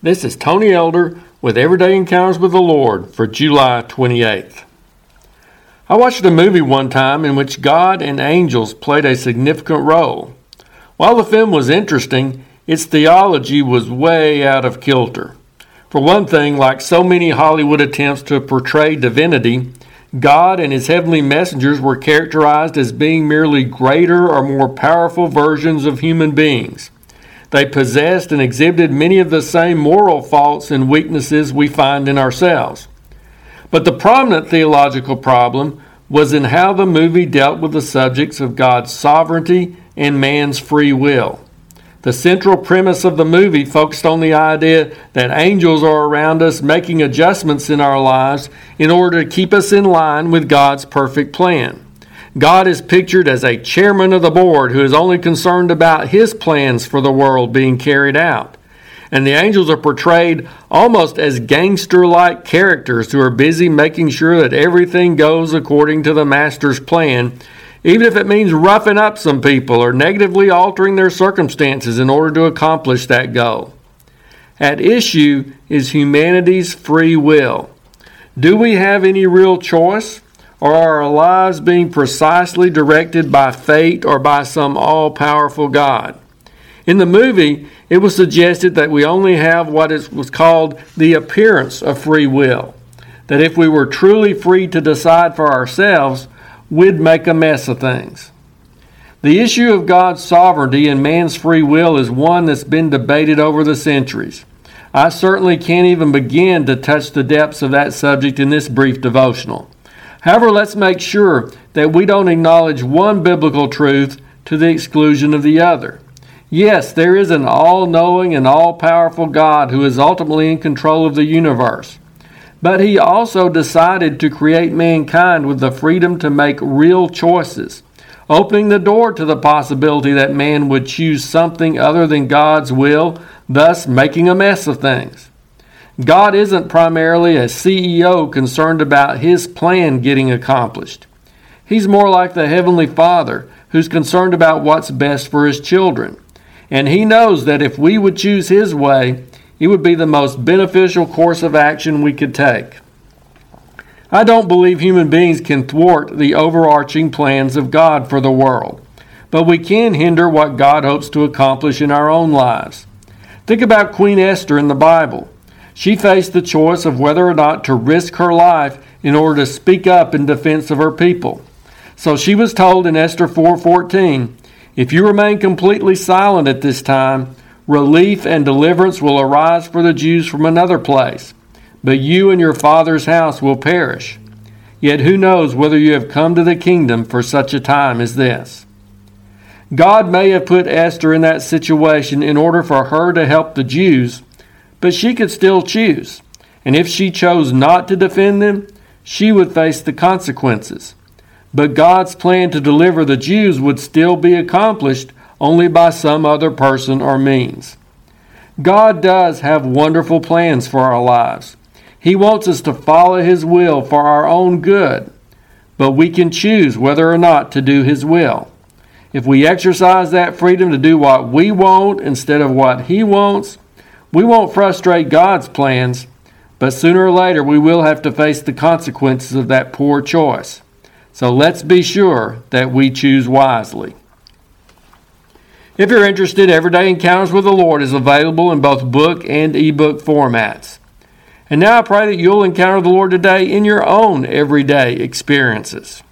This is Tony Elder with Everyday Encounters with the Lord for July 28th. I watched a movie one time in which God and angels played a significant role. While the film was interesting, its theology was way out of kilter. For one thing, like so many Hollywood attempts to portray divinity, God and his heavenly messengers were characterized as being merely greater or more powerful versions of human beings. They possessed and exhibited many of the same moral faults and weaknesses we find in ourselves. But the prominent theological problem was in how the movie dealt with the subjects of God's sovereignty and man's free will. The central premise of the movie focused on the idea that angels are around us making adjustments in our lives in order to keep us in line with God's perfect plan. God is pictured as a chairman of the board who is only concerned about his plans for the world being carried out. And the angels are portrayed almost as gangster like characters who are busy making sure that everything goes according to the master's plan, even if it means roughing up some people or negatively altering their circumstances in order to accomplish that goal. At issue is humanity's free will. Do we have any real choice? Or are our lives being precisely directed by fate or by some all powerful God? In the movie, it was suggested that we only have what is, was called the appearance of free will. That if we were truly free to decide for ourselves, we'd make a mess of things. The issue of God's sovereignty and man's free will is one that's been debated over the centuries. I certainly can't even begin to touch the depths of that subject in this brief devotional. However, let's make sure that we don't acknowledge one biblical truth to the exclusion of the other. Yes, there is an all knowing and all powerful God who is ultimately in control of the universe. But he also decided to create mankind with the freedom to make real choices, opening the door to the possibility that man would choose something other than God's will, thus making a mess of things. God isn't primarily a CEO concerned about his plan getting accomplished. He's more like the Heavenly Father who's concerned about what's best for his children. And he knows that if we would choose his way, it would be the most beneficial course of action we could take. I don't believe human beings can thwart the overarching plans of God for the world, but we can hinder what God hopes to accomplish in our own lives. Think about Queen Esther in the Bible. She faced the choice of whether or not to risk her life in order to speak up in defense of her people. So she was told in Esther 4:14, "If you remain completely silent at this time, relief and deliverance will arise for the Jews from another place, but you and your father's house will perish. Yet who knows whether you have come to the kingdom for such a time as this?" God may have put Esther in that situation in order for her to help the Jews but she could still choose. And if she chose not to defend them, she would face the consequences. But God's plan to deliver the Jews would still be accomplished only by some other person or means. God does have wonderful plans for our lives. He wants us to follow His will for our own good, but we can choose whether or not to do His will. If we exercise that freedom to do what we want instead of what He wants, we won't frustrate God's plans, but sooner or later we will have to face the consequences of that poor choice. So let's be sure that we choose wisely. If you're interested, Everyday Encounters with the Lord is available in both book and ebook formats. And now I pray that you'll encounter the Lord today in your own everyday experiences.